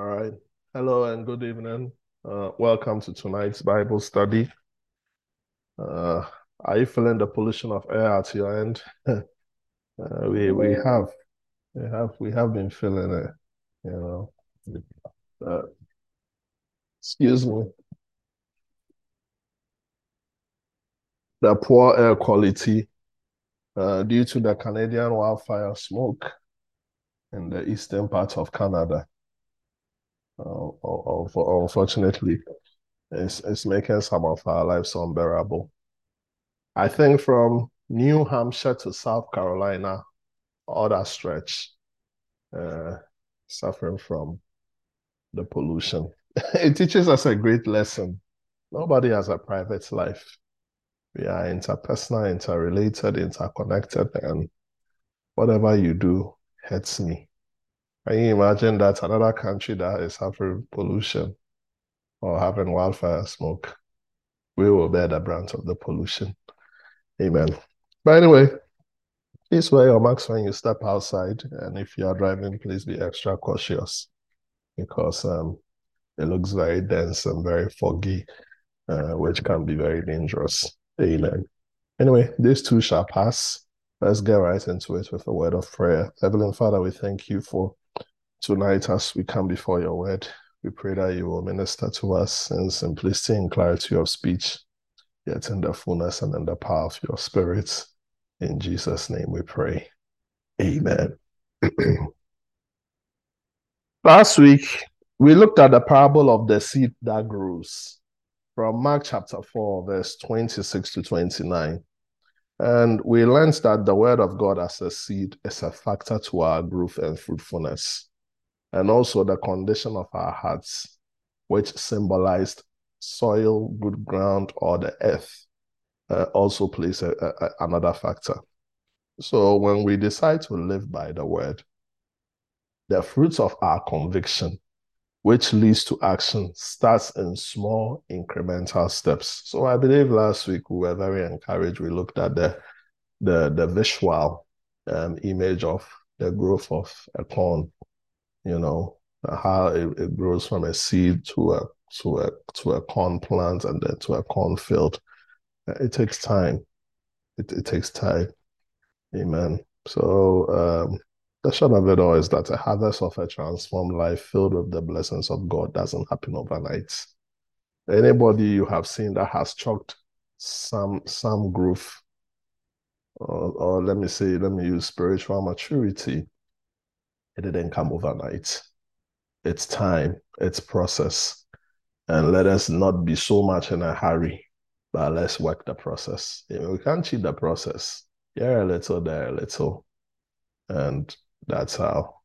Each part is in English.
All right. Hello and good evening. Uh, welcome to tonight's Bible study. Uh, are you feeling the pollution of air at your end? uh, we we have we have we have been feeling it, you know. Uh, excuse me. The poor air quality uh, due to the Canadian wildfire smoke in the eastern part of Canada. Uh, unfortunately, it's, it's making some of our lives unbearable. I think from New Hampshire to South Carolina, all that stretch, uh, suffering from the pollution. it teaches us a great lesson. Nobody has a private life. We are interpersonal, interrelated, interconnected, and whatever you do hurts me. Can you imagine that another country that is having pollution or having wildfire smoke, we will bear the brunt of the pollution. Amen. But anyway, please wear your mask when you step outside. And if you are driving, please be extra cautious because um, it looks very dense and very foggy, uh, which can be very dangerous. Amen. Anyway, these too shall pass. Let's get right into it with a word of prayer. Heavenly Father, we thank you for tonight as we come before your word. We pray that you will minister to us in simplicity and clarity of speech, yet in the fullness and in the power of your spirit. In Jesus' name we pray. Amen. Last week, we looked at the parable of the seed that grows from Mark chapter 4, verse 26 to 29. And we learned that the word of God as a seed is a factor to our growth and fruitfulness and also the condition of our hearts, which symbolized soil, good ground, or the earth, uh, also plays a, a, another factor. So when we decide to live by the word, the fruits of our conviction, which leads to action, starts in small incremental steps. So I believe last week we were very encouraged. We looked at the the, the visual um, image of the growth of a corn you know, how it, it grows from a seed to a to a to a corn plant and then to a corn field. It takes time. It, it takes time. Amen. So um, the short of it all is that a harvest of a transformed life filled with the blessings of God doesn't happen overnight. Anybody you have seen that has chalked some some growth, or, or let me say, let me use spiritual maturity it didn't come overnight. It's time, it's process. And let us not be so much in a hurry, but let's work the process. We can't cheat the process. Here a little, there a little. And that's how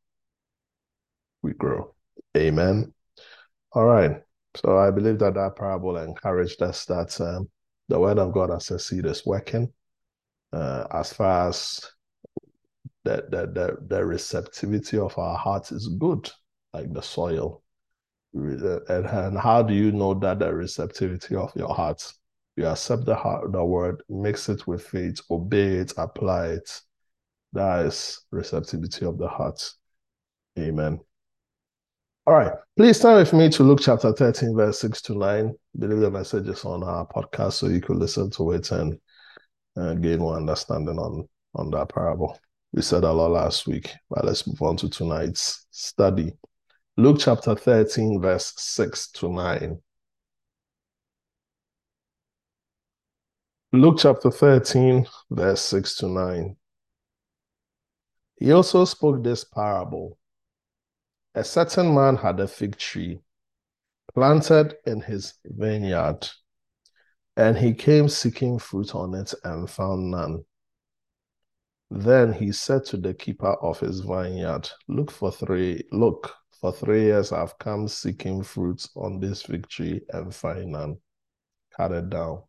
we grow. Amen. All right. So I believe that that parable encouraged us that um, the word of God as a seed is working. Uh, as far as the, the, the, the receptivity of our hearts is good, like the soil. And, and how do you know that the receptivity of your heart? You accept the heart, the word, mix it with faith, obey it, apply it. That is receptivity of the heart. Amen. All right. Please turn with me to Luke chapter 13, verse 6 to 9. I believe the message is on our podcast, so you could listen to it and uh, gain more understanding on, on that parable. We said a lot last week, but let's move on to tonight's study. Luke chapter 13, verse 6 to 9. Luke chapter 13, verse 6 to 9. He also spoke this parable. A certain man had a fig tree planted in his vineyard, and he came seeking fruit on it and found none. Then he said to the keeper of his vineyard, Look for three, look, for three years I've come seeking fruits on this fig tree and find none. Cut it down.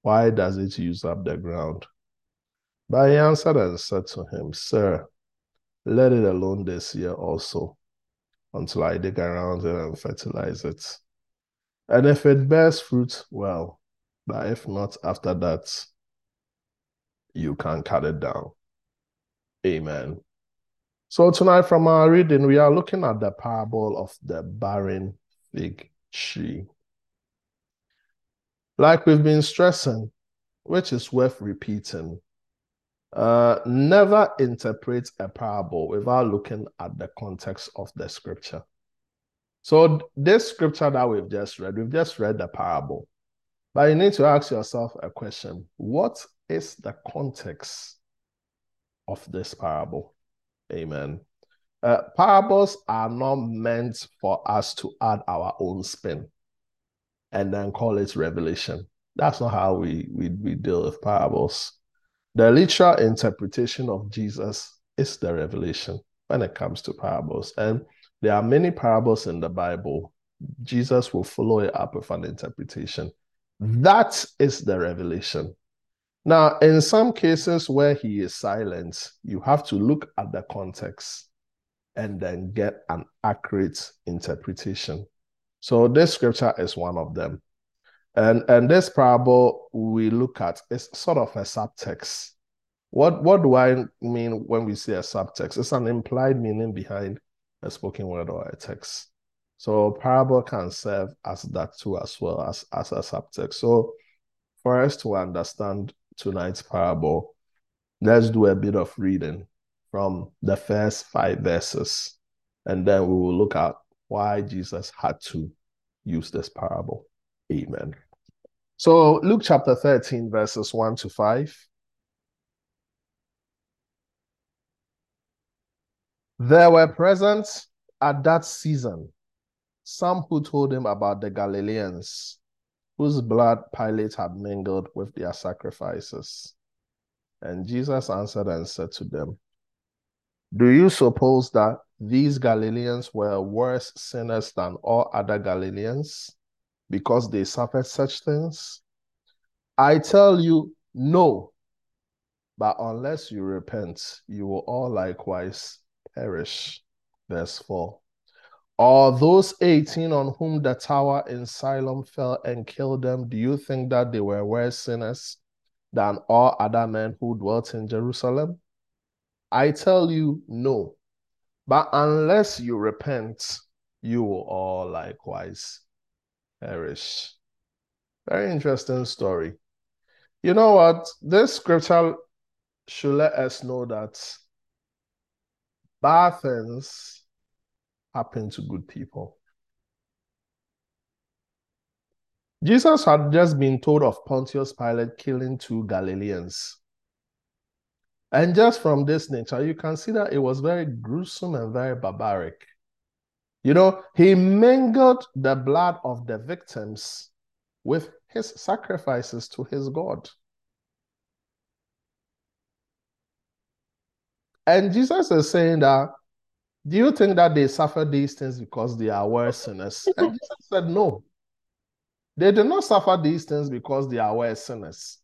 Why does it use up the ground? But he answered and said to him, Sir, let it alone this year also, until I dig around it and fertilize it. And if it bears fruit, well, but if not after that, you can cut it down. Amen. So tonight from our reading, we are looking at the parable of the barren fig tree. Like we've been stressing, which is worth repeating, uh, never interpret a parable without looking at the context of the scripture. So this scripture that we've just read, we've just read the parable. But you need to ask yourself a question. What is the context of this parable? Amen. Uh, parables are not meant for us to add our own spin and then call it revelation. That's not how we, we, we deal with parables. The literal interpretation of Jesus is the revelation when it comes to parables. And there are many parables in the Bible. Jesus will follow it up with an interpretation. That is the revelation. Now, in some cases where he is silent, you have to look at the context and then get an accurate interpretation. So this scripture is one of them. And and this parable we look at is sort of a subtext. What what do I mean when we say a subtext? It's an implied meaning behind a spoken word or a text. So parable can serve as that too as well as, as a subtext. So for us to understand tonight's parable, let's do a bit of reading from the first five verses, and then we will look at why Jesus had to use this parable. Amen. So, Luke chapter 13, verses 1 to 5. There were present at that season some who told him about the Galileans whose blood Pilate had mingled with their sacrifices. And Jesus answered and said to them, Do you suppose that these Galileans were worse sinners than all other Galileans because they suffered such things? I tell you, no. But unless you repent, you will all likewise perish. Verse 4. Or those 18 on whom the tower in Siloam fell and killed them, do you think that they were worse sinners than all other men who dwelt in Jerusalem? I tell you, no. But unless you repent, you will all likewise perish. Very interesting story. You know what? This scripture should let us know that bad things happen to good people. Jesus had just been told of Pontius Pilate killing two Galileans. And just from this nature, you can see that it was very gruesome and very barbaric. You know, he mingled the blood of the victims with his sacrifices to his God. And Jesus is saying that do you think that they suffer these things because they are worse sinners? And Jesus said, No. They did not suffer these things because they are worse sinners.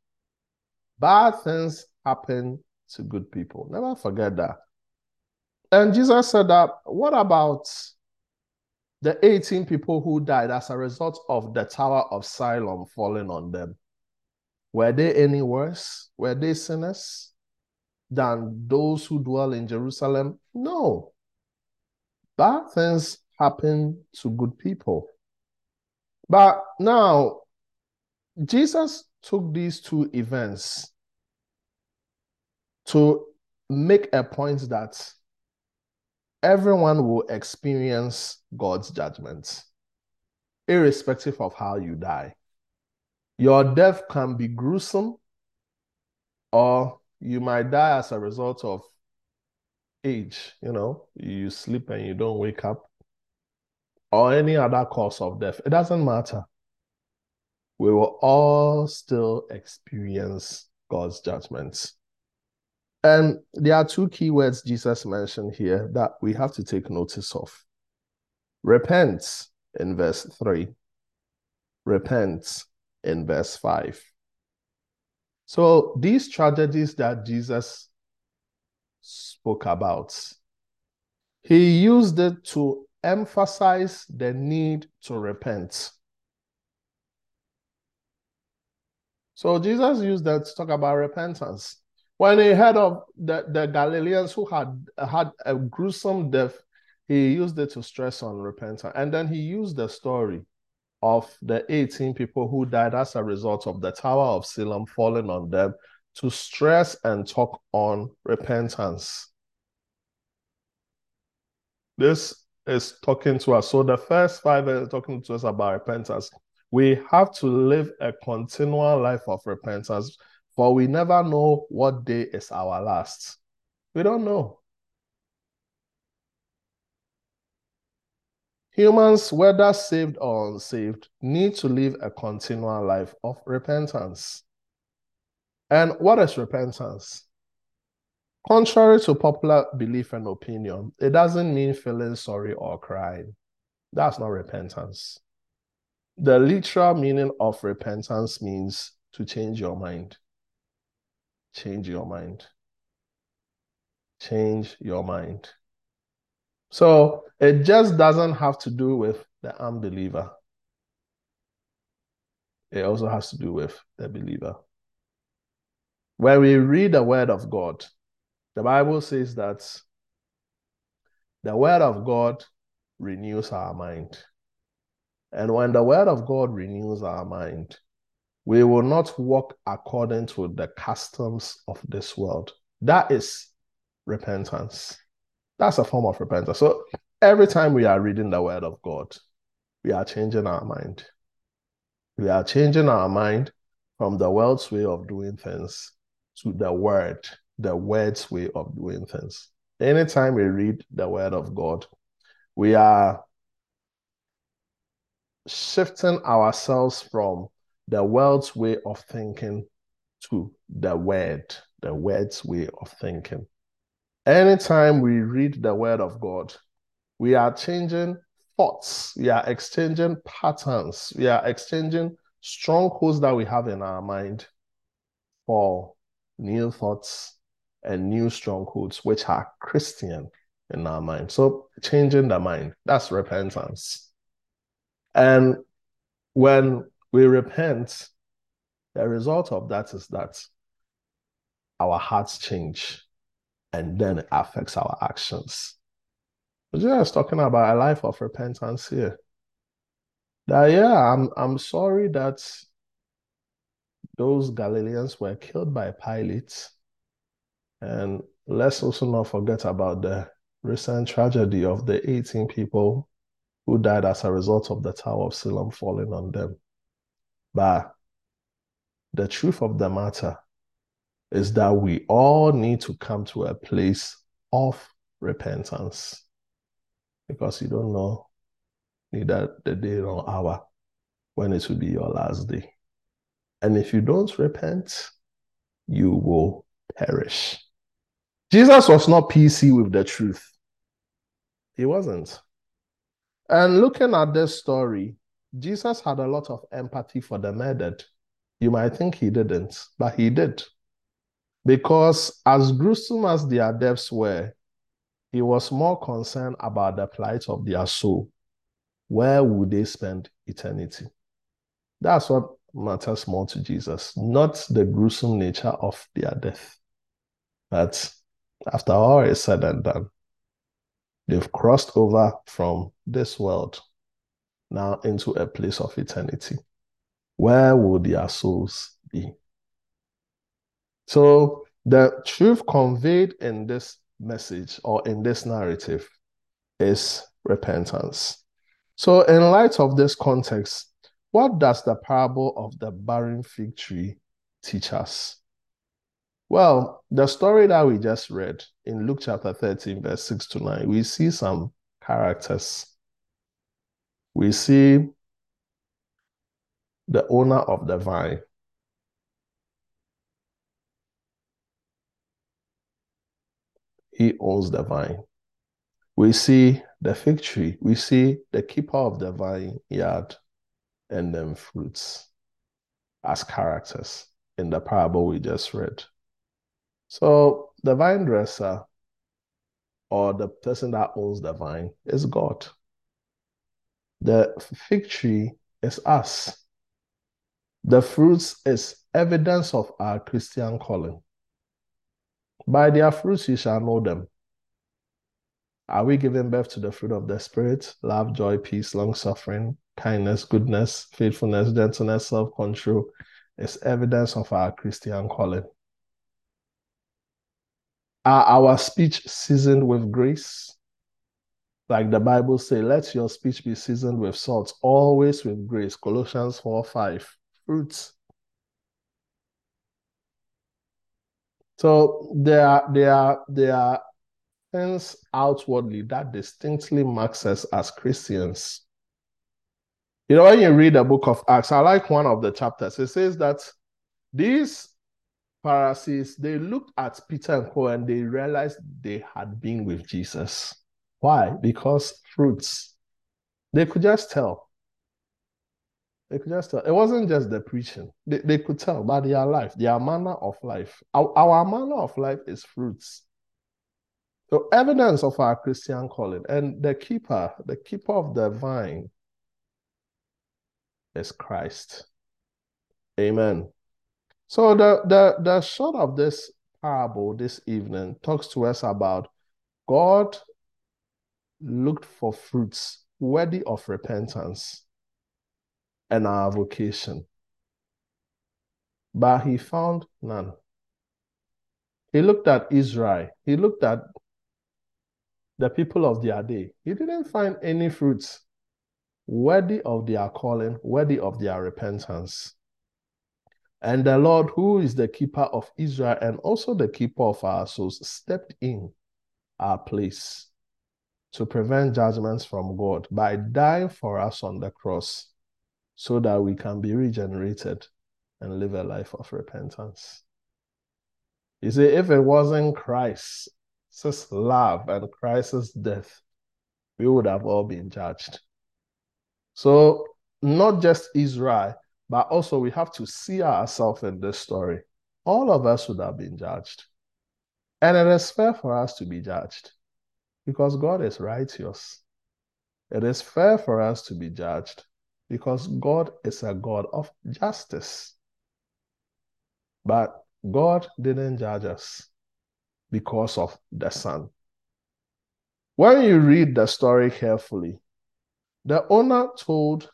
Bad things happen to good people. Never forget that. And Jesus said that, what about the 18 people who died as a result of the Tower of Siloam falling on them? Were they any worse? Were they sinners than those who dwell in Jerusalem? No bad things happen to good people. But now, Jesus took these two events to make a point that everyone will experience God's judgment, irrespective of how you die. Your death can be gruesome, or you might die as a result of age, you know, you sleep and you don't wake up, or any other cause of death, it doesn't matter. We will all still experience God's judgments. And there are two key words Jesus mentioned here that we have to take notice of. Repent in verse 3, repent in verse 5. So these tragedies that Jesus spoke about. He used it to emphasize the need to repent. So Jesus used that to talk about repentance. When he heard of the, the Galileans who had had a gruesome death, he used it to stress on repentance. And then he used the story of the 18 people who died as a result of the Tower of Siloam falling on them to stress and talk on repentance. This is talking to us. So the first five is talking to us about repentance. We have to live a continual life of repentance, for we never know what day is our last. We don't know. Humans, whether saved or unsaved, need to live a continual life of repentance. And what is repentance? Contrary to popular belief and opinion, it doesn't mean feeling sorry or crying. That's not repentance. The literal meaning of repentance means to change your mind. Change your mind. Change your mind. So it just doesn't have to do with the unbeliever. It also has to do with the believer. When we read the word of God, the Bible says that the word of God renews our mind. And when the word of God renews our mind, we will not walk according to the customs of this world. That is repentance. That's a form of repentance. So every time we are reading the word of God, we are changing our mind. We are changing our mind from the world's way of doing things to the word, the word's way of doing things. Anytime we read the word of God, we are shifting ourselves from the world's way of thinking to the word, the word's way of thinking. Anytime we read the word of God, we are changing thoughts, we are exchanging patterns, we are exchanging strongholds that we have in our mind for new thoughts and new strongholds, which are Christian in our mind. So, changing the mind, that's repentance. And when we repent, the result of that is that our hearts change and then it affects our actions. But Jesus talking about a life of repentance here. That yeah, I'm I'm sorry that those Galileans were killed by Pilate. And let's also not forget about the recent tragedy of the 18 people who died as a result of the Tower of Siloam falling on them. But the truth of the matter is that we all need to come to a place of repentance because you don't know neither the day nor hour when it will be your last day. And if you don't repent, you will perish. Jesus was not PC with the truth. He wasn't. And looking at this story, Jesus had a lot of empathy for the murdered. You might think he didn't, but he did. Because as gruesome as their deaths were, he was more concerned about the plight of their soul. Where would they spend eternity? That's what matters more to Jesus, not the gruesome nature of their death. But after all is said and done, they've crossed over from this world now into a place of eternity. Where will their souls be? So, the truth conveyed in this message or in this narrative is repentance. So, in light of this context, what does the parable of the barren fig tree teach us? Well, the story that we just read in Luke chapter 13, verse 6 to 9, we see some characters. We see the owner of the vine. He owns the vine. We see the fig tree. We see the keeper of the vineyard and then fruits as characters in the parable we just read. So the vine dresser or the person that owns the vine is God. The fig tree is us. The fruits is evidence of our Christian calling. By their fruits you shall know them. Are we giving birth to the fruit of the Spirit? Love, joy, peace, long suffering, kindness, goodness, faithfulness, gentleness, self control is evidence of our Christian calling. Are our speech seasoned with grace? Like the Bible says, let your speech be seasoned with salt, always with grace. Colossians 4 5. Fruits. So there there there are things outwardly that distinctly marks us as Christians. You know, when you read the book of Acts, I like one of the chapters. It says that these Pharisees, they looked at Peter and Paul and they realized they had been with Jesus. Why? Because fruits. They could just tell. They could just tell. It wasn't just the preaching. They, they could tell by their life, their manner of life. Our, our manner of life is fruits. So evidence of our Christian calling. And the keeper, the keeper of the vine is Christ. Amen. So the the the short of this parable this evening talks to us about God looked for fruits worthy of repentance and our vocation. But he found none. He looked at Israel. He looked at the people of their day. He didn't find any fruits worthy of their calling, worthy of their repentance. And the Lord, who is the keeper of Israel and also the keeper of our souls, stepped in our place to prevent judgments from God by dying for us on the cross so that we can be regenerated and live a life of repentance. You see, if it wasn't Christ's love and Christ's death, we would have all been judged. So, not just Israel, but also we have to see ourselves in this story. All of us would have been judged. And it is fair for us to be judged because God is righteous. It is fair for us to be judged because God is a God of justice. But God didn't judge us because of the Son. When you read the story carefully, the owner told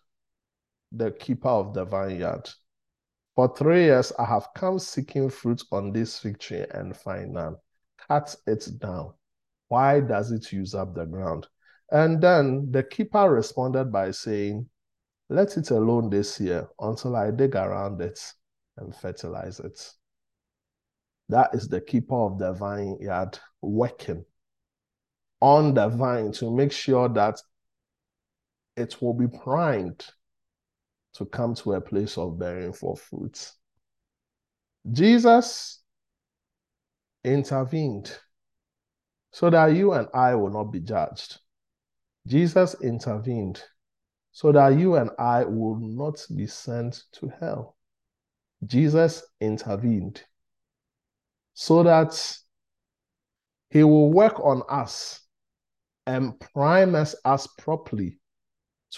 the keeper of the vineyard, For three years I have come seeking fruit on this fig tree and find none. Cut it down. Why does it use up the ground? And then the keeper responded by saying, Let it alone this year until I dig around it and fertilize it. That is the keeper of the vineyard working on the vine to make sure that it will be primed to come to a place of bearing for fruits. Jesus intervened so that you and I will not be judged. Jesus intervened so that you and I will not be sent to hell. Jesus intervened so that he will work on us and prime us, us properly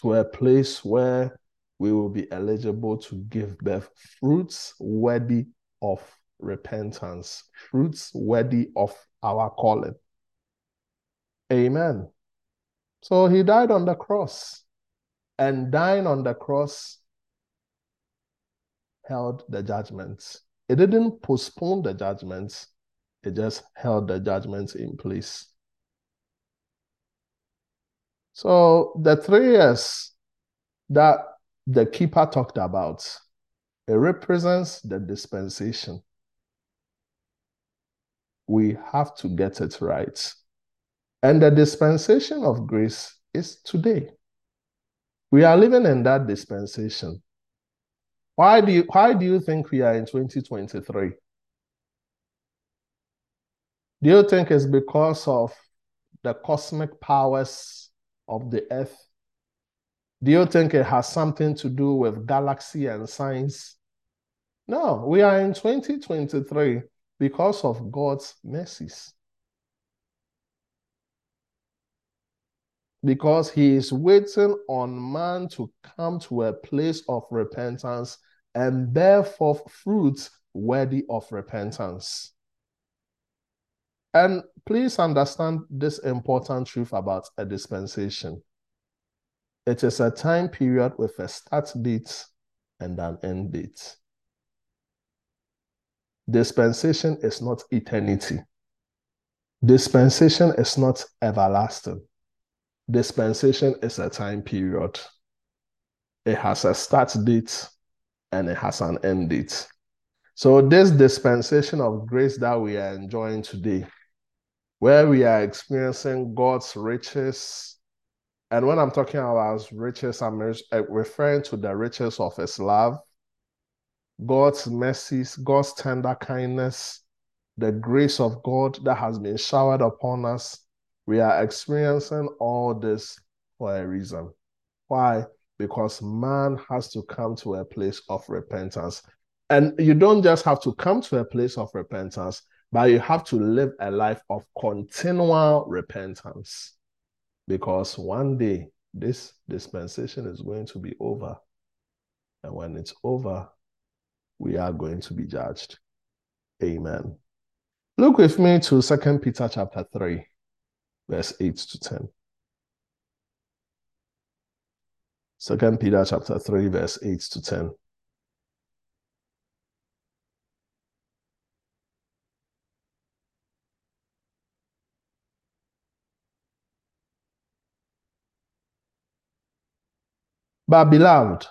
to a place where we will be eligible to give birth fruits worthy of repentance, fruits worthy of our calling. Amen. So he died on the cross, and dying on the cross held the judgments. It didn't postpone the judgments, it just held the judgments in place. So the three years that the keeper talked about, it represents the dispensation. We have to get it right. And the dispensation of grace is today. We are living in that dispensation. Why do you why do you think we are in 2023? Do you think it's because of the cosmic powers of the earth? Do you think it has something to do with galaxy and science? No, we are in 2023 because of God's mercies. because he is waiting on man to come to a place of repentance and bear forth fruits worthy of repentance. And please understand this important truth about a dispensation. It is a time period with a start date and an end date. Dispensation is not eternity. Dispensation is not everlasting. Dispensation is a time period. It has a start date and it has an end date. So, this dispensation of grace that we are enjoying today, where we are experiencing God's riches, and when I'm talking about riches, I'm eh, referring to the riches of His love, God's mercies, God's tender kindness, the grace of God that has been showered upon us. We are experiencing all this for a reason. Why? Because man has to come to a place of repentance. And you don't just have to come to a place of repentance, but you have to live a life of continual repentance. Because one day, this dispensation is going to be over. And when it's over, we are going to be judged. Amen. Look with me to Second Peter chapter 3, verse 8 to 10. Second Peter chapter 3, verse 8 to 10. But beloved,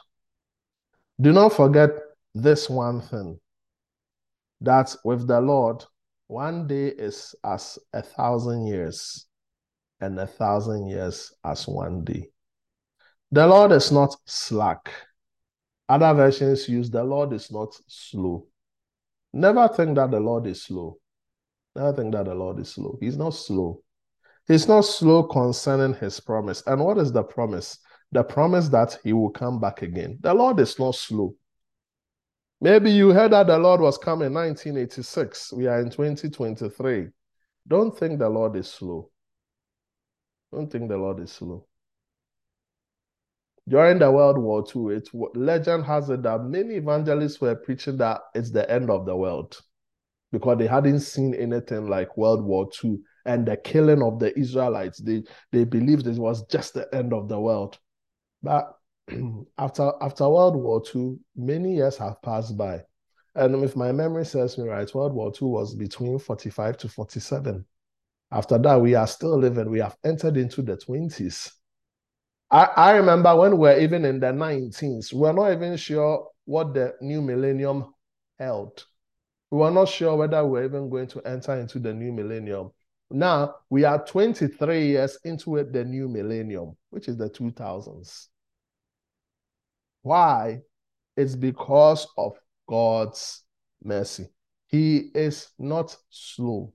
do not forget this one thing that with the Lord, one day is as a thousand years, and a thousand years as one day. The Lord is not slack. Other versions use the Lord is not slow. Never think that the Lord is slow. Never think that the Lord is slow. He's not slow. He's not slow concerning his promise. And what is the promise? The promise that he will come back again. The Lord is not slow. Maybe you heard that the Lord was coming in 1986. We are in 2023. Don't think the Lord is slow. Don't think the Lord is slow. During the World War II, it, legend has it that many evangelists were preaching that it's the end of the world because they hadn't seen anything like World War II and the killing of the Israelites. They, they believed it was just the end of the world. But after after World War II, many years have passed by. And if my memory serves me right, World War II was between 45 to 47. After that, we are still living, we have entered into the 20s. I, I remember when we were even in the 19s, we were not even sure what the new millennium held. We were not sure whether we are even going to enter into the new millennium. Now we are 23 years into it, the new millennium, which is the 2000s. Why? It's because of God's mercy. He is not slow.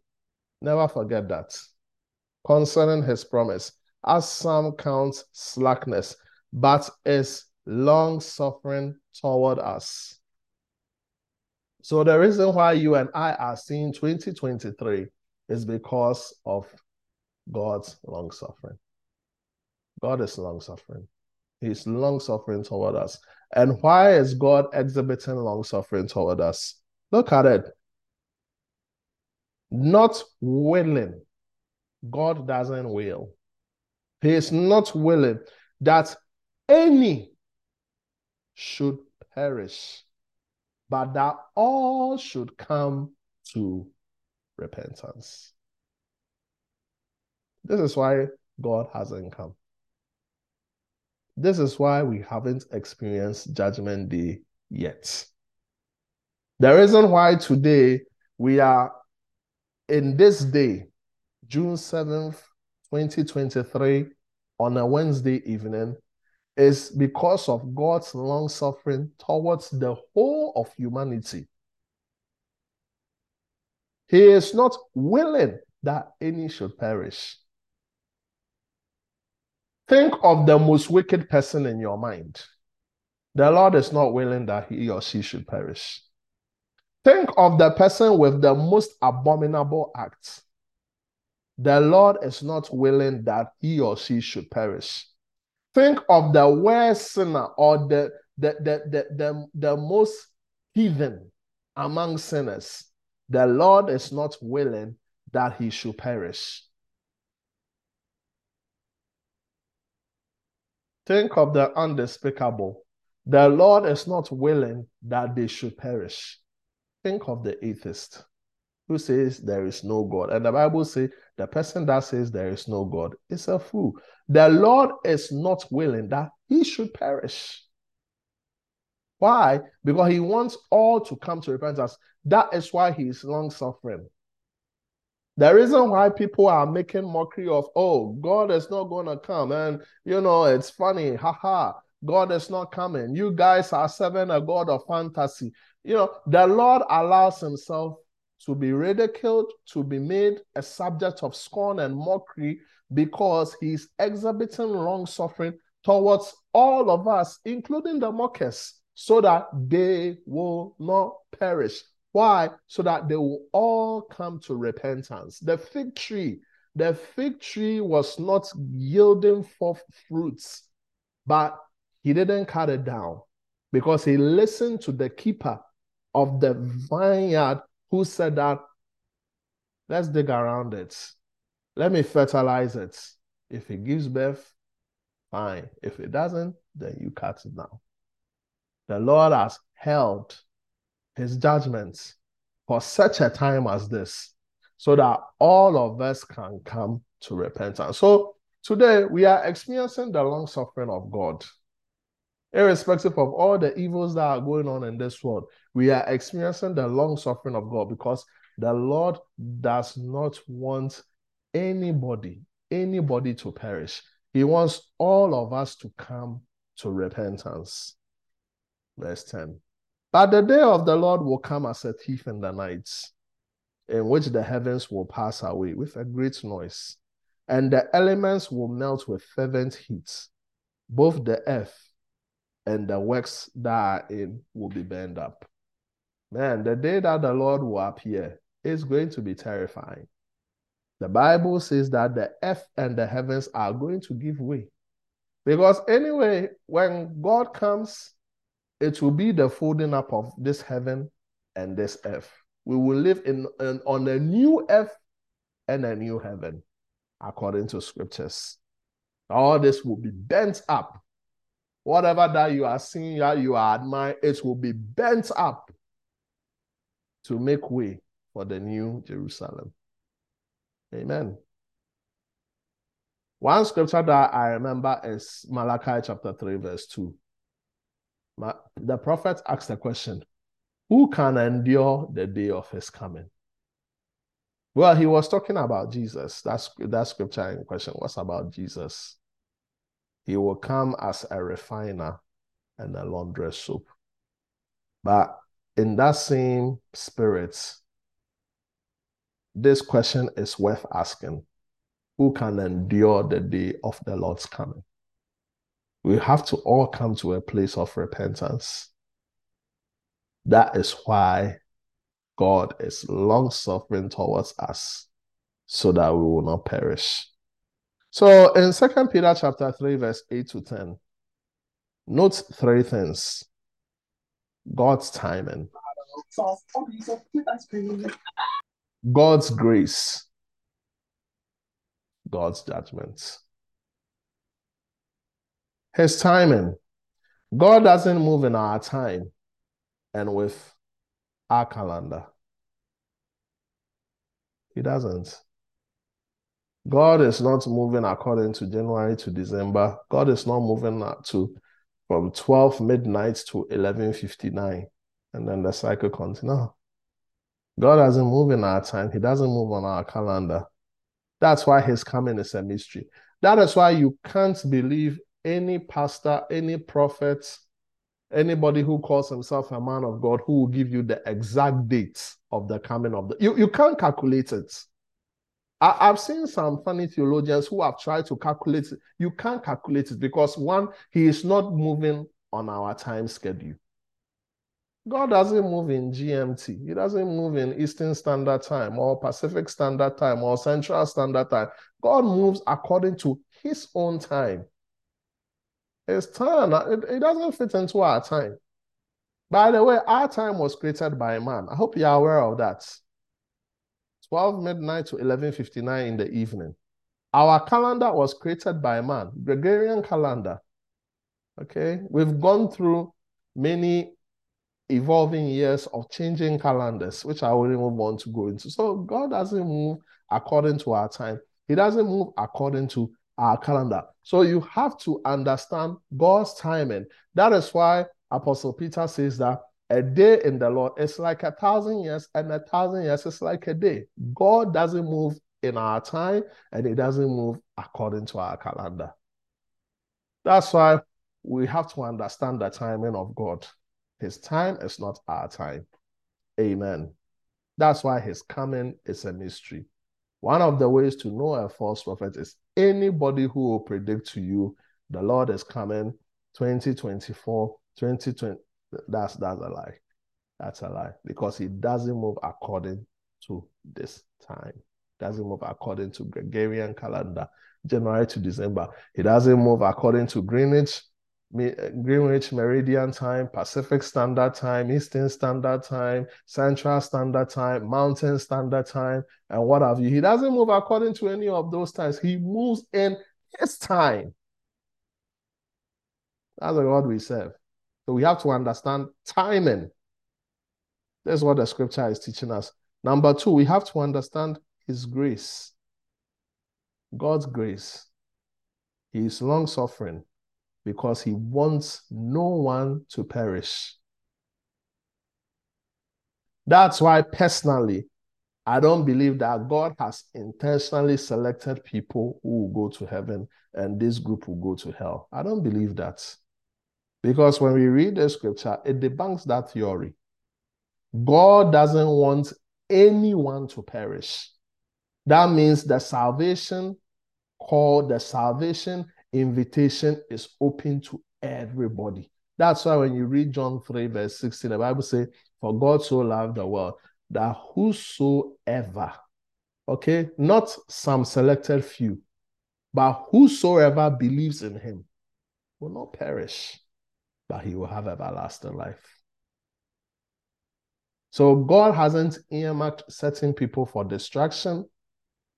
Never forget that. Concerning his promise, as some count slackness, but is long suffering toward us. So the reason why you and I are seeing 2023 is because of God's long suffering. God is long suffering. He's long suffering toward us. And why is God exhibiting long suffering toward us? Look at it. Not willing. God doesn't will. He is not willing that any should perish, but that all should come to repentance. This is why God hasn't come. This is why we haven't experienced Judgment Day yet. The reason why today we are in this day, June 7th, 2023, on a Wednesday evening, is because of God's long suffering towards the whole of humanity. He is not willing that any should perish. Think of the most wicked person in your mind. The Lord is not willing that he or she should perish. Think of the person with the most abominable acts. The Lord is not willing that he or she should perish. Think of the worst sinner or the, the, the, the, the, the most heathen among sinners. The Lord is not willing that he should perish. Think of the undespicable. The Lord is not willing that they should perish. Think of the atheist who says there is no God. And the Bible says the person that says there is no God is a fool. The Lord is not willing that he should perish. Why? Because he wants all to come to repentance. That is why he is long suffering. The reason why people are making mockery of, oh, God is not going to come. And, you know, it's funny, haha, God is not coming. You guys are serving a God of fantasy. You know, the Lord allows himself to be ridiculed, to be made a subject of scorn and mockery because he's exhibiting long suffering towards all of us, including the mockers, so that they will not perish. Why? So that they will all come to repentance. The fig tree, the fig tree was not yielding forth fruits, but he didn't cut it down because he listened to the keeper of the vineyard who said that let's dig around it. Let me fertilize it. If it gives birth, fine. If it doesn't, then you cut it down. The Lord has held his judgments for such a time as this, so that all of us can come to repentance. So today we are experiencing the long suffering of God. Irrespective of all the evils that are going on in this world, we are experiencing the long suffering of God because the Lord does not want anybody, anybody to perish. He wants all of us to come to repentance. Verse 10. But the day of the Lord will come as a thief in the night, in which the heavens will pass away with a great noise, and the elements will melt with fervent heat. Both the earth and the works that are in will be burned up. Man, the day that the Lord will appear is going to be terrifying. The Bible says that the earth and the heavens are going to give way. Because anyway, when God comes, it will be the folding up of this heaven and this earth. We will live in, in on a new earth and a new heaven, according to scriptures. All this will be bent up Whatever that you are seeing, that you are admiring, it will be bent up to make way for the new Jerusalem. Amen. One scripture that I remember is Malachi chapter 3, verse 2. The prophet asked the question Who can endure the day of his coming? Well, he was talking about Jesus. That's that scripture in question was about Jesus. He will come as a refiner and a launderer's soap. But in that same spirit, this question is worth asking Who can endure the day of the Lord's coming? We have to all come to a place of repentance. That is why God is long suffering towards us so that we will not perish. So in Second Peter chapter 3, verse 8 to 10, note three things. God's timing. God's grace. God's judgment. His timing. God doesn't move in our time and with our calendar. He doesn't. God is not moving according to January to December. God is not moving to from 12 midnight to 11:59, and then the cycle continues. God doesn't move in our time. He doesn't move on our calendar. That's why His coming is a mystery. That is why you can't believe any pastor, any prophet, anybody who calls himself a man of God who will give you the exact date of the coming of the. You you can't calculate it. I, have seen some funny theologians who have tried to calculate it. You can't calculate it because one, he is not moving on our time schedule. God doesn't move in GMT. He doesn't move in Eastern Standard Time or Pacific Standard Time or Central Standard Time. God moves according to his own time. His time, it, it doesn't fit into our time. By the way, our time was created by man. I hope you're aware of that 12 midnight to 11:59 in the evening. Our calendar was created by man, Gregorian calendar. Okay, we've gone through many evolving years of changing calendars, which I wouldn't even want to go into. So God doesn't move according to our time. He doesn't move according to our calendar. So you have to understand God's timing. That is why Apostle Peter says that a day in the Lord is like a thousand years, and a thousand years is like a day. God doesn't move in our time, and He doesn't move according to our calendar. That's why we have to understand the timing of God. His time is not our time. Amen. That's why his coming is a mystery. One of the ways to know a false prophet is anybody who will predict to you the Lord is coming 2024, 2020. That's that's a lie. That's a lie because he doesn't move according to this time. Doesn't move according to Gregorian calendar, January to December. He doesn't move according to Greenwich Eh, Greenwich Meridian Time, Pacific Standard Time, Eastern Standard Time, Central Standard Time, Mountain Standard Time, and what have you. He doesn't move according to any of those times. He moves in his time. That's the God we serve. So we have to understand timing. That's what the scripture is teaching us. Number two, we have to understand his grace. God's grace. He is long suffering because he wants no one to perish. That's why, personally, I don't believe that God has intentionally selected people who will go to heaven and this group will go to hell. I don't believe that. Because when we read the scripture, it debunks that theory. God doesn't want anyone to perish. That means the salvation called the salvation invitation is open to everybody. That's why when you read John 3, verse 16, the Bible says, For God so loved the world that whosoever, okay, not some selected few, but whosoever believes in him will not perish, but he will have everlasting life. So God hasn't earmarked certain people for destruction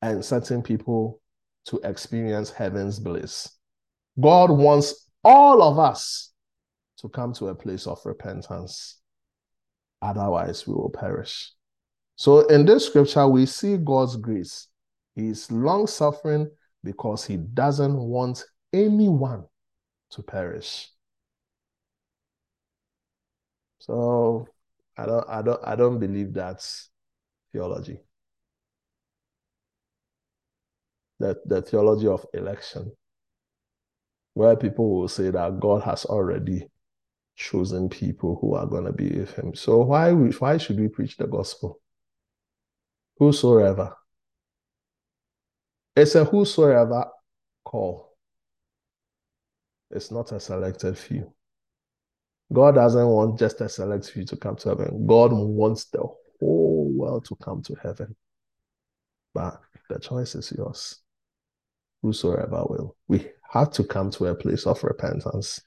and certain people to experience heaven's bliss. God wants all of us to come to a place of repentance. Otherwise, we will perish. So, in this scripture, we see God's grace. He is long suffering because he doesn't want anyone to perish. So, I don't, I don't, I don't believe that's theology. That the theology of election where people will say that God has already chosen people who are going to be with him. So why why should we preach the gospel? Whosoever. It's a whosoever call. It's not a selected few. God doesn't want just a select few to come to heaven. God wants the whole world to come to heaven. But the choice is yours. Whosoever will. We have to come to a place of repentance.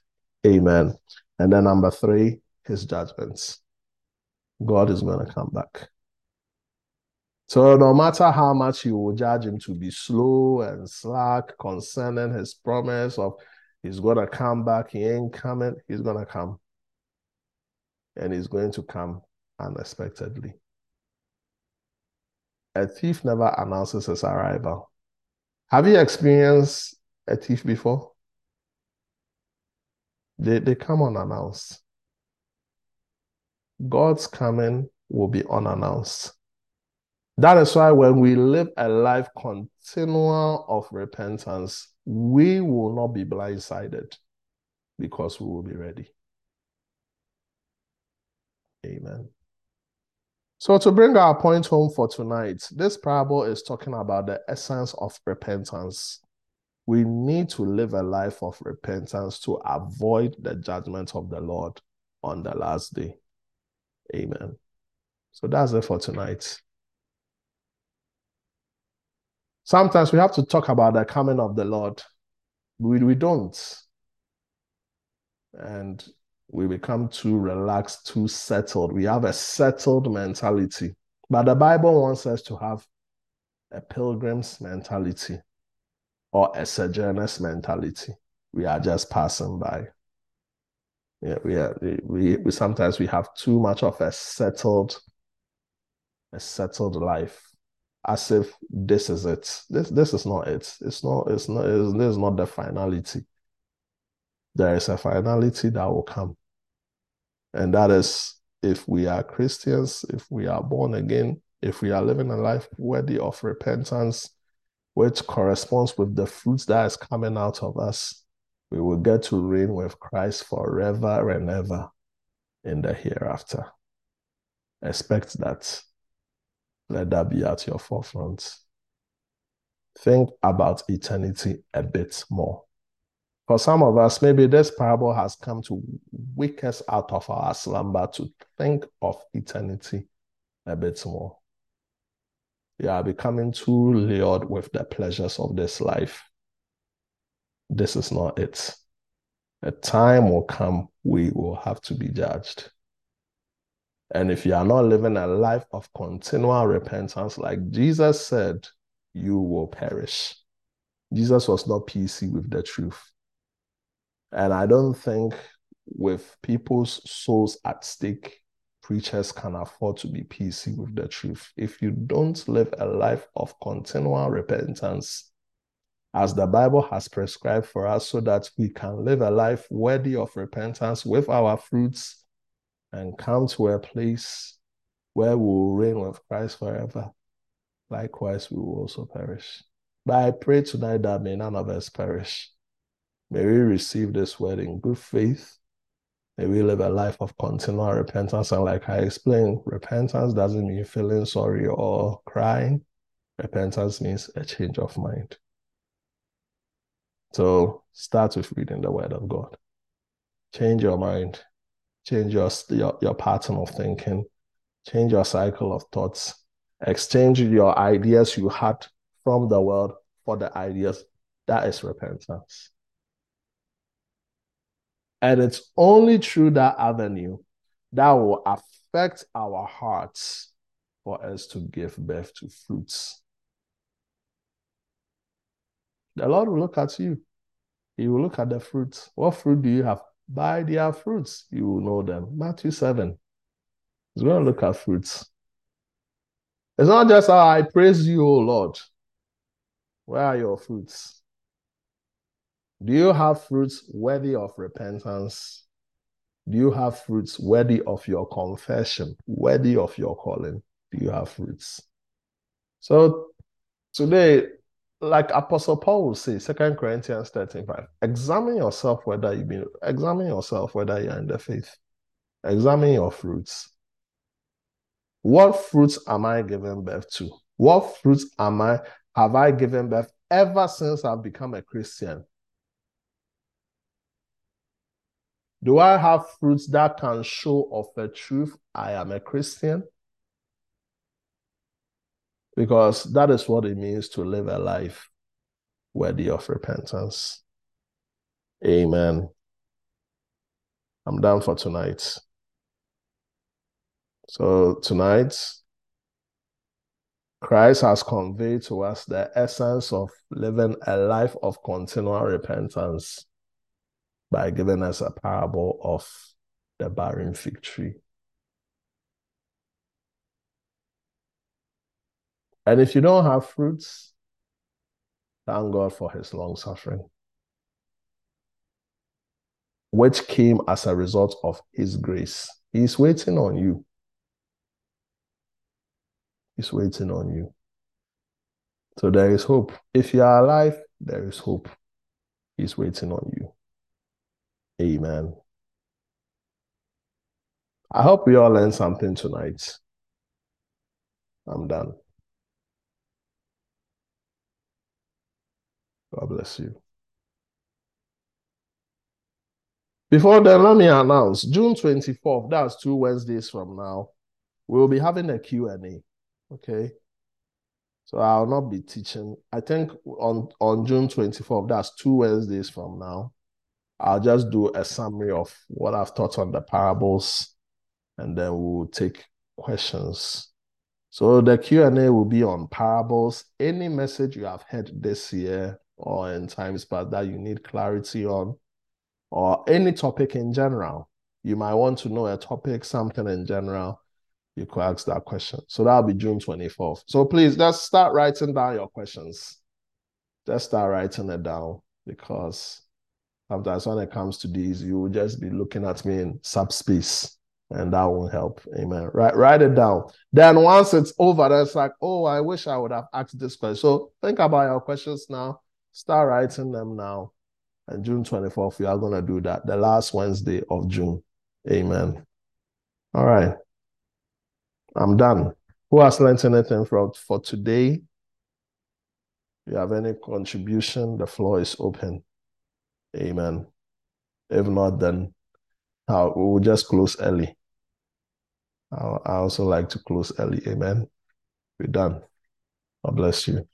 Amen. And then number three, his judgments. God is going to come back. So no matter how much you will judge him to be slow and slack concerning his promise of he's going to come back, he ain't coming, he's going to come. And he's going to come unexpectedly. A thief never announces his arrival. Have you experienced a thief before? They, they come unannounced. God's coming will be unannounced. That is why when we live a life continual of repentance, we will not be blindsided because we will be ready. Amen. So, to bring our point home for tonight, this parable is talking about the essence of repentance we need to live a life of repentance to avoid the judgment of the Lord on the last day. Amen. So that's it for tonight. Sometimes we have to talk about the coming of the Lord. We, we don't. And we become too relaxed, too settled. We have a settled mentality. But the Bible wants us to have a pilgrim's mentality or a sojourner's mentality. We are just passing by. Yeah, we are we, we sometimes we have too much of a settled a settled life as if this is it. This this is not it. It's not it's not it's, this is not the finality. There is a finality that will come. And that is if we are Christians, if we are born again, if we are living a life worthy of repentance, which corresponds with the fruits that is coming out of us, we will get to reign with Christ forever and ever in the hereafter. Expect that. Let that be at your forefront. Think about eternity a bit more. For some of us, maybe this parable has come to wake us out of our slumber to think of eternity a bit more. You are becoming too lured with the pleasures of this life. This is not it. A time will come we will have to be judged. And if you are not living a life of continual repentance, like Jesus said, you will perish. Jesus was not PC with the truth. And I don't think with people's souls at stake, preachers can afford to be PC with the truth. If you don't live a life of continual repentance, as the Bible has prescribed for us, so that we can live a life worthy of repentance with our fruits and come to a place where we will reign with Christ forever. Likewise, we will also perish. But I pray tonight that may none of us perish. May we receive this word in good faith. May we live a life of continual repentance. And like I explained, repentance doesn't mean feeling sorry or crying. Repentance means a change of mind. So start with reading the word of God. Change your mind. Change your, your, your pattern of thinking. Change your cycle of thoughts. Exchange your ideas you had from the world for the ideas. That is repentance. And it's only through that avenue that will affect our hearts for us to give birth to fruits. The Lord will look at you. He will look at the fruits. What fruit do you have? By their fruits, you will know them. Matthew 7. He's going to look at fruits. It's not just I praise you, O Lord. Where are your fruits? Do you have fruits worthy of repentance? Do you have fruits worthy of your confession, worthy of your calling? Do you have fruits? So today, like Apostle Paul will say, Second Corinthians 13, 5, examine yourself whether you've been examine yourself whether you're in the faith. Examine your fruits. What fruits am I giving birth to? What fruits am I have I given birth ever since I've become a Christian? Do I have fruits that can show of the truth I am a Christian? Because that is what it means to live a life worthy of repentance. Amen. I'm done for tonight. So, tonight, Christ has conveyed to us the essence of living a life of continual repentance by giving us a parable of the barren fig tree. And if you don't have fruits, thank God for his long suffering, which came as a result of his grace. He's waiting on you. He's waiting on you. So there is hope. If you are alive, there is hope. He's waiting on you. Amen. I hope we all learned something tonight. I'm done. God bless you. Before then, let me announce June 24th, that's two Wednesdays from now, we'll be having a Q&A. Okay. So I'll not be teaching. I think on, on June 24th, that's two Wednesdays from now. I'll just do a summary of what I've taught on the parables, and then we'll take questions. So the Q&A will be on parables. Any message you have heard this year or in times past that you need clarity on, or any topic in general. You might want to know a topic, something in general. You could ask that question. So that'll be June 24th. So please just start writing down your questions. Just start writing it down because sometimes when it comes to these, you will just be looking at me in subspace and that won't help. Amen. Write, write it down. Then once it's over, it's like, oh, I wish I would have asked this question. So think about your questions now. Start writing them now. And June 24th, we are going to do that, the last Wednesday of June. Amen. All right. I'm done. Who has learned anything from for today? If you have any contribution, the floor is open. Amen. If not, then uh, we will just close early. I also like to close early. Amen. We're done. God bless you.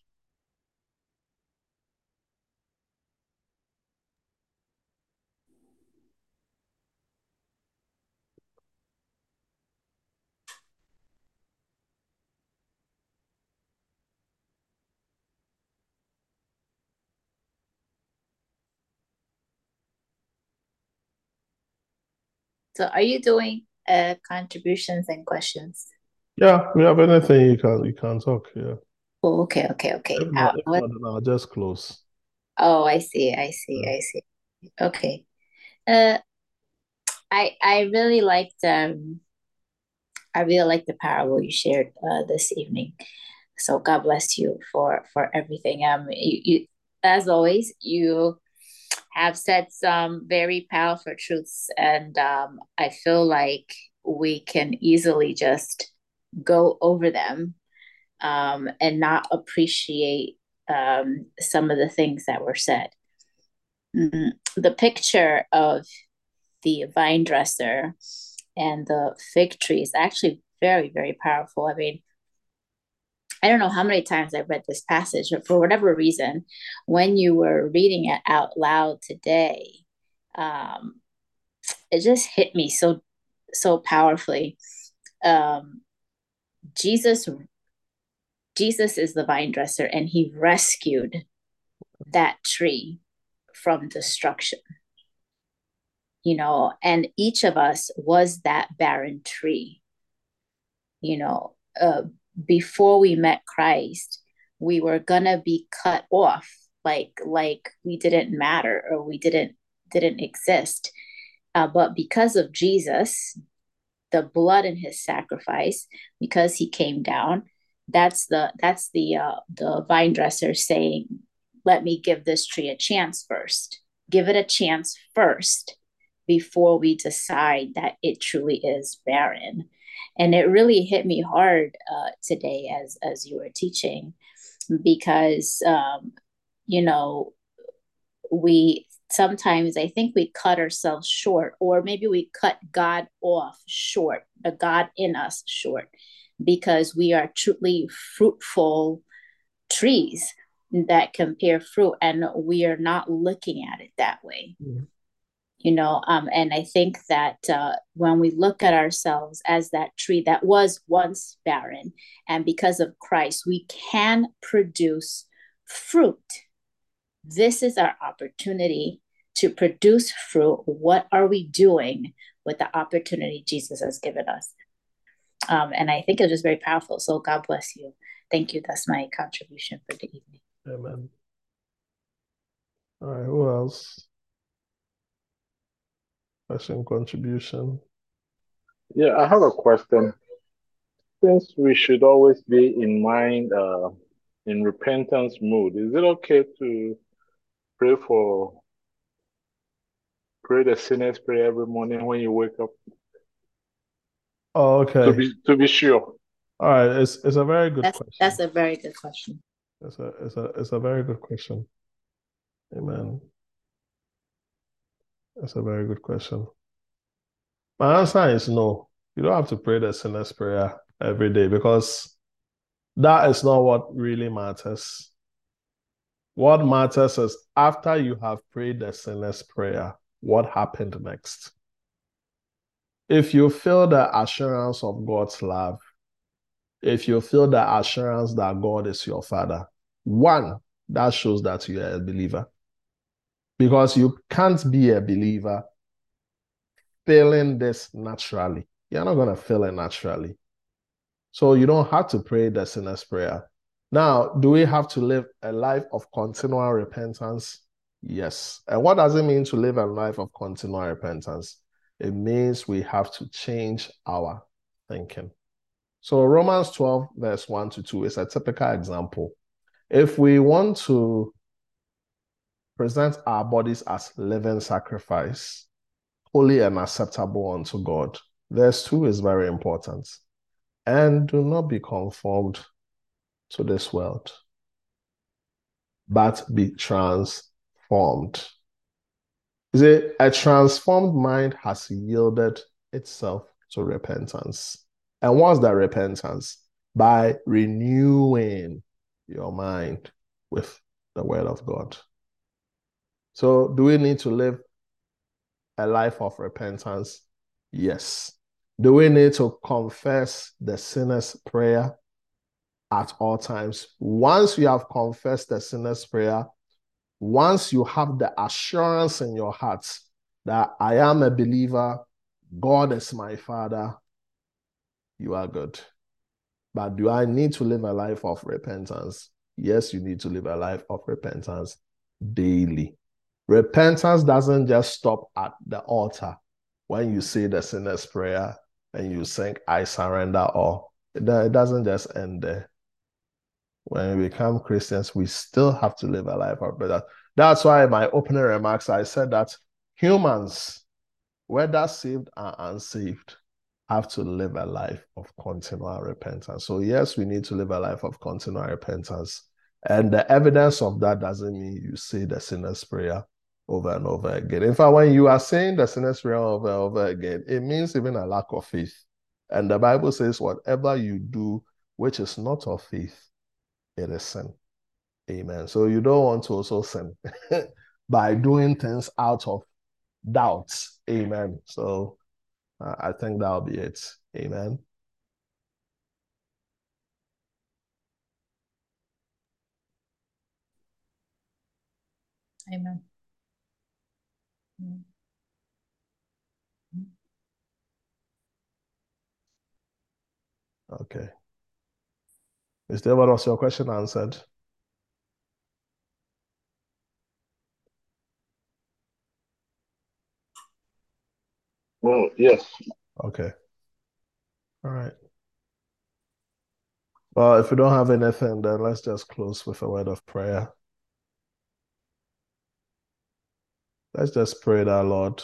So are you doing uh, contributions and questions? Yeah, we have anything you can you can talk. Yeah. Oh, okay, okay, okay. If not, if not, I'll just close. Oh, I see, I see, yeah. I see. Okay. Uh, I I really liked um, I really liked the parable you shared uh, this evening. So God bless you for for everything. Um, you, you as always you have said some very powerful truths, and um, I feel like we can easily just go over them um, and not appreciate um, some of the things that were said. Mm-hmm. The picture of the vine dresser and the fig tree is actually very, very powerful. I mean, I don't know how many times I've read this passage, but for whatever reason, when you were reading it out loud today, um, it just hit me so so powerfully. Um, Jesus, Jesus is the vine dresser, and he rescued that tree from destruction. You know, and each of us was that barren tree. You know, uh, before we met Christ, we were gonna be cut off, like like we didn't matter or we didn't didn't exist. Uh, but because of Jesus, the blood in His sacrifice, because He came down, that's the that's the uh, the vine dresser saying, "Let me give this tree a chance first. Give it a chance first before we decide that it truly is barren." And it really hit me hard uh, today as as you were teaching because um, you know we sometimes i think we cut ourselves short or maybe we cut god off short the god in us short because we are truly fruitful trees that can bear fruit and we are not looking at it that way. Mm-hmm you know um, and i think that uh, when we look at ourselves as that tree that was once barren and because of christ we can produce fruit. This is our opportunity to produce fruit. What are we doing with the opportunity jesus has given us? Um, and i think it was just very powerful. So god bless you. Thank you. That's my contribution for the evening. Amen. All right who else Question contribution. Yeah, I have a question. Since we should always be in mind uh, in repentance mood, is it okay to pray for pray the sinner's prayer every morning when you wake up? Oh, okay. To be to be sure. All right, it's it's a very good that's, question. That's a very good question. It's a it's a it's a very good question. Amen. That's a very good question. My answer is no. You don't have to pray the sinner's prayer every day because that is not what really matters. What matters is after you have prayed the sinner's prayer, what happened next? If you feel the assurance of God's love, if you feel the assurance that God is your father, one, that shows that you are a believer. Because you can't be a believer feeling this naturally. You're not going to feel it naturally. So you don't have to pray the sinner's prayer. Now, do we have to live a life of continual repentance? Yes. And what does it mean to live a life of continual repentance? It means we have to change our thinking. So Romans 12, verse 1 to 2 is a typical example. If we want to present our bodies as living sacrifice, holy and acceptable unto God, verse 2 is very important. And do not be conformed to this world, but be transformed. Is it a transformed mind has yielded itself to repentance? And what's that repentance? By renewing your mind with the word of God. So, do we need to live a life of repentance? Yes. Do we need to confess the sinner's prayer at all times? Once you have confessed the sinner's prayer, once you have the assurance in your heart that I am a believer, God is my Father, you are good. But do I need to live a life of repentance? Yes, you need to live a life of repentance daily. Repentance doesn't just stop at the altar when you say the sinner's prayer and you sing, I surrender all. It doesn't just end there. When we become Christians, we still have to live a life of repentance. That's why in my opening remarks, I said that humans, whether saved or unsaved, have to live a life of continual repentance. So, yes, we need to live a life of continual repentance. And the evidence of that doesn't mean you say the sinner's prayer over and over again. In fact, when you are saying the sinner's prayer over and over again, it means even a lack of faith. And the Bible says, whatever you do which is not of faith, it is sin. Amen. So you don't want to also sin by doing things out of doubts. Amen. So uh, I think that'll be it. Amen. Amen. Okay. Is there what was your question answered? Well, yes. Okay. All right. Well, if we don't have anything, then let's just close with a word of prayer. Let's just pray that, Lord,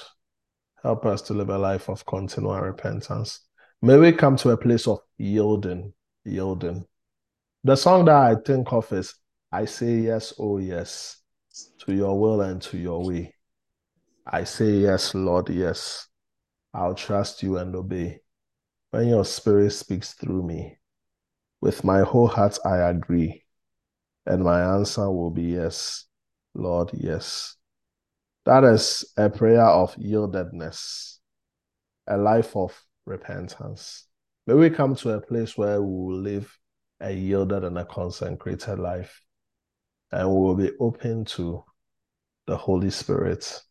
help us to live a life of continual repentance. May we come to a place of yielding, yielding. The song that I think of is I say yes, oh yes, to your will and to your way. I say yes, Lord, yes. I'll trust you and obey. When your spirit speaks through me, with my whole heart I agree, and my answer will be yes, Lord, yes. That is a prayer of yieldedness, a life of repentance. May we come to a place where we will live a yielded and a consecrated life, and we will be open to the Holy Spirit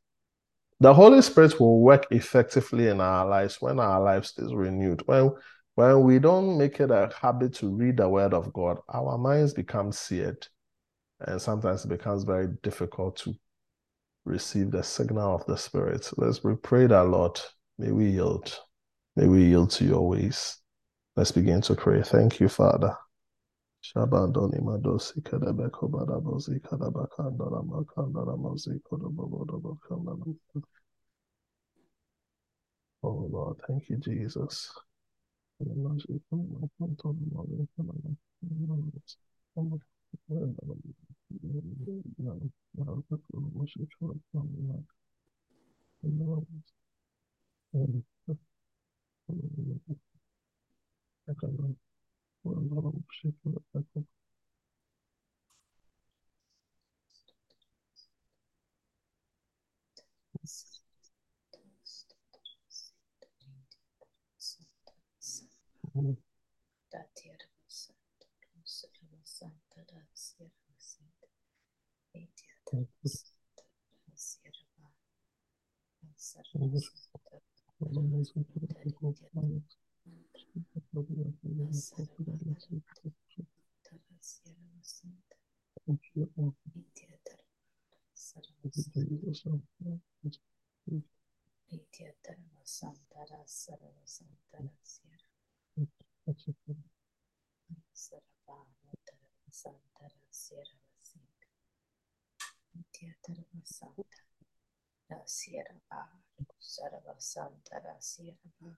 the Holy Spirit will work effectively in our lives when our lives is renewed. When when we don't make it a habit to read the Word of God, our minds become seared, and sometimes it becomes very difficult to receive the signal of the Spirit. Let's we pray that, Lord, may we yield. May we yield to your ways. Let's begin to pray. Thank you, Father. Shabandoni madosi kadabeko badabozi kadabakandara makandara mozi. Oh Lord, thank you, Jesus. Ya, ya bak başı çoğaltmam ya. Ne var bu? Ne kadar? Bu arada bu. Mm-hmm. Sierra Sarava Santara Sierra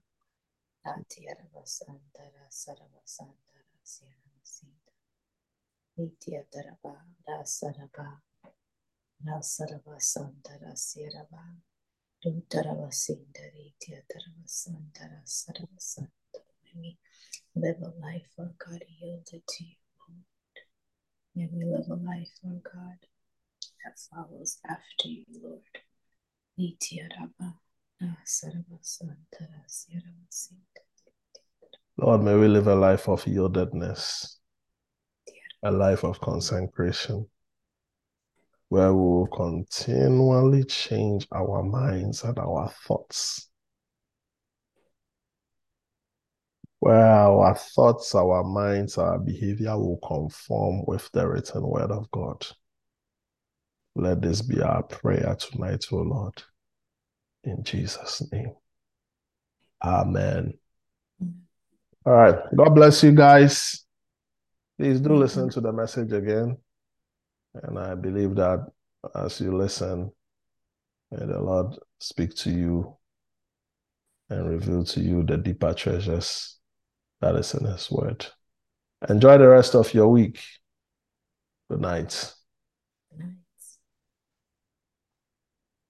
Atiarava Santara Sarava Santara Sierra Sinta Nitya Daraba Rasaraba Rasarava Santara Sierra Rutarava Sindari Tiatarava Santara Sarava Santa we live a life, for God, yielded to you, Lord. May we live a life, for God, that follows after you, Lord. Ah, Lord, may we live a life of yieldedness, a life of consecration, where we will continually change our minds and our thoughts. Where our thoughts, our minds, our behavior will conform with the written word of God. Let this be our prayer tonight, O Lord. In Jesus' name. Amen. All right. God bless you guys. Please do listen to the message again. And I believe that as you listen, may the Lord speak to you and reveal to you the deeper treasures that is in His Word. Enjoy the rest of your week. Good night.